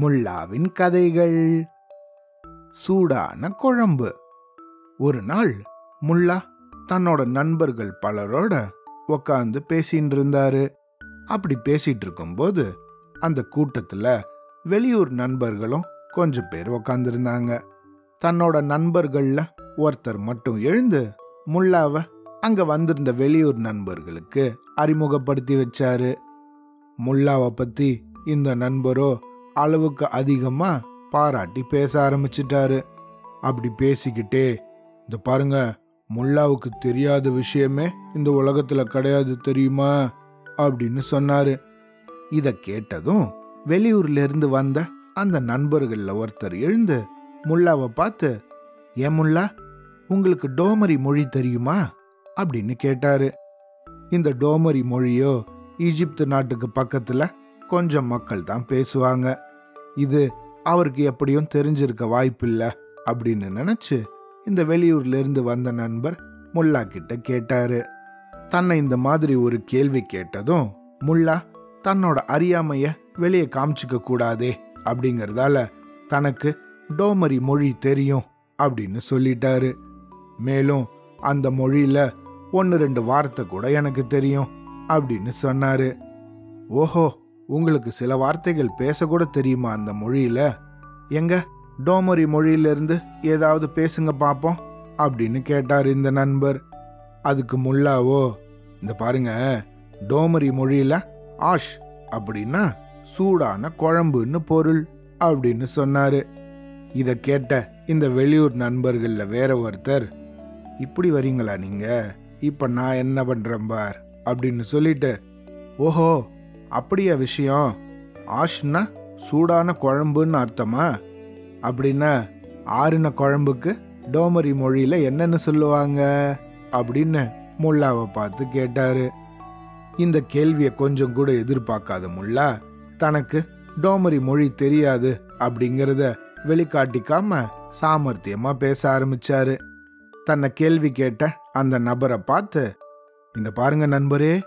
முல்லாவின் கதைகள். சூடான குழம்பு. ஒரு நாள் முல்லா தன்னோட நண்பர்கள் பலரோட உக்காந்து பேசிட்டு இருந்தாரு. அப்படி பேசிட்டு இருக்கும்போது அந்த கூட்டத்துல வெளியூர் நண்பர்களும் கொஞ்சம் பேர் உக்காந்துருந்தாங்க தன்னோட நண்பர்கள்ல ஒருத்தர் மட்டும் எழுந்து முல்லாவை அங்க வந்திருந்த வெளியூர் நண்பர்களுக்கு அறிமுகப்படுத்தி வச்சாரு. முல்லாவை பத்தி இந்த நண்பரோ அளவுக்கு அதிகமா பாராட்டி பேச ஆரம்பிச்சிட்டாரு. அப்படி பேசிக்கிட்டே இந்த பாருங்க முல்லாவுக்கு தெரியாத விஷயமே இந்த உலகத்துல கிடையாது தெரியுமா? அப்படின்னு சொன்னாரு. இத கேட்டதும் வெளியூர்ல இருந்து வந்த அந்த நண்பர்கள்ல ஒருத்தர் எழுந்து முல்லாவை பார்த்து ஏன் முல்லா உங்களுக்கு டோமரி மொழி தெரியுமா? அப்படின்னு கேட்டாரு. இந்த டோமரி மொழியோ ஈஜிப்து நாட்டுக்கு பக்கத்தில் கொஞ்சம் மக்கள் தான் பேசுவாங்க. இது அவருக்கு எப்படியும் தெரிஞ்சிருக்க வாய்ப்பில்லை அப்படின்னு நினச்சி இந்த வெளியூர்லேருந்து வந்த நண்பர் முல்லா கிட்ட கேட்டாரு. தன்னை இந்த மாதிரி ஒரு கேள்வி கேட்டதும் முல்லா தன்னோட அறியாமைய வெளியே காமிச்சிக்க கூடாதே அப்படிங்கிறதால தனக்கு டோமரி மொழி தெரியும் அப்படின்னு சொல்லிட்டாரு. மேலும் அந்த மொழியில ஒன்று ரெண்டு வார்த்தை கூட எனக்கு தெரியும். அப்படின்னு சொன்னாரு. ஓஹோ உங்களுக்கு சில வார்த்தைகள் பேசக்கூட தெரியுமா அந்த மொழியில? எங்க டோமரி மொழியிலிருந்து ஏதாவது பேசுங்க பார்ப்போம் அப்படின்னு கேட்டார் இந்த நண்பர். அதுக்கு முல்லாவோ இந்த பாருங்க டோமரி மொழியில ஆஷ் அப்படின்னா சூடான குழம்புன்னு பொருள் அப்படின்னு சொன்னாரு. இதை கேட்ட இந்த வெளியூர் நண்பர்களில் வேற ஒருத்தர் இப்படி வரீங்களா நீங்க? இப்ப நான் என்ன பண்றேன் பார்? அப்படின்னு சொல்லிட்டு ஓஹோ அப்படியா விஷயம்? ஆஷ்னா சூடான குழம்புன்னு அர்த்தமா? அப்படின்னா ஆறுன குழம்புக்கு டோமரி மொழியில என்னன்னு சொல்லுவாங்க? அப்படின்னு முல்லாவை பார்த்து கேட்டாரு. இந்த கேள்வியை கொஞ்சம் கூட எதிர்பார்க்காத முல்லா தனக்கு டோமரி மொழி தெரியாது அப்படிங்கிறத வெளிக்காட்டிக்காம சாமர்த்தியமா பேச ஆரம்பிச்சாரு. தன்னை கேள்வி கேட்ட அந்த நபரை பார்த்து இந்த பாருங்க நண்பரே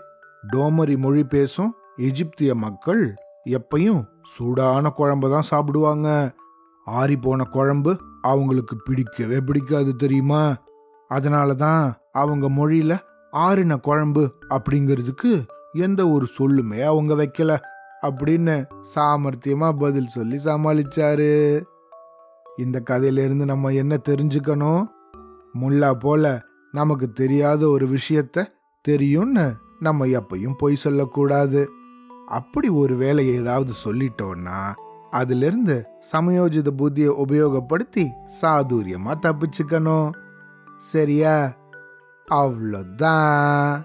டோமரி மொழி பேசும் எகிப்திய மக்கள் எப்பையும் சூடான குழம்பு தான் சாப்பிடுவாங்க. ஆறி போன குழம்பு அவங்களுக்கு பிடிக்கவே பிடிக்காது தெரியுமா? அதனால தான் அவங்க மொழியில ஆறின குழம்பு அப்படிங்கிறதுக்கு எந்த ஒரு சொல்லுமே அவங்க வைக்கல அப்படின்னு சாமர்த்தியமா பதில் சொல்லி சமாளிச்சாரு. இந்த கதையிலிருந்து நம்ம என்ன தெரிஞ்சுக்கணும்? முல்லா போல நமக்கு தெரியாத ஒரு விஷயத்த தெரியும்னு நம்ம எப்பையும் பொய் சொல்லக்கூடாது. அப்படி ஒரு வேலையை ஏதாவது சொல்லிட்டோம்னா அதிலிருந்து சமயோஜித புத்தியை உபயோகப்படுத்தி சாதுரியமா தப்பிச்சுக்கணும். சரியா? அவ்வளோதான்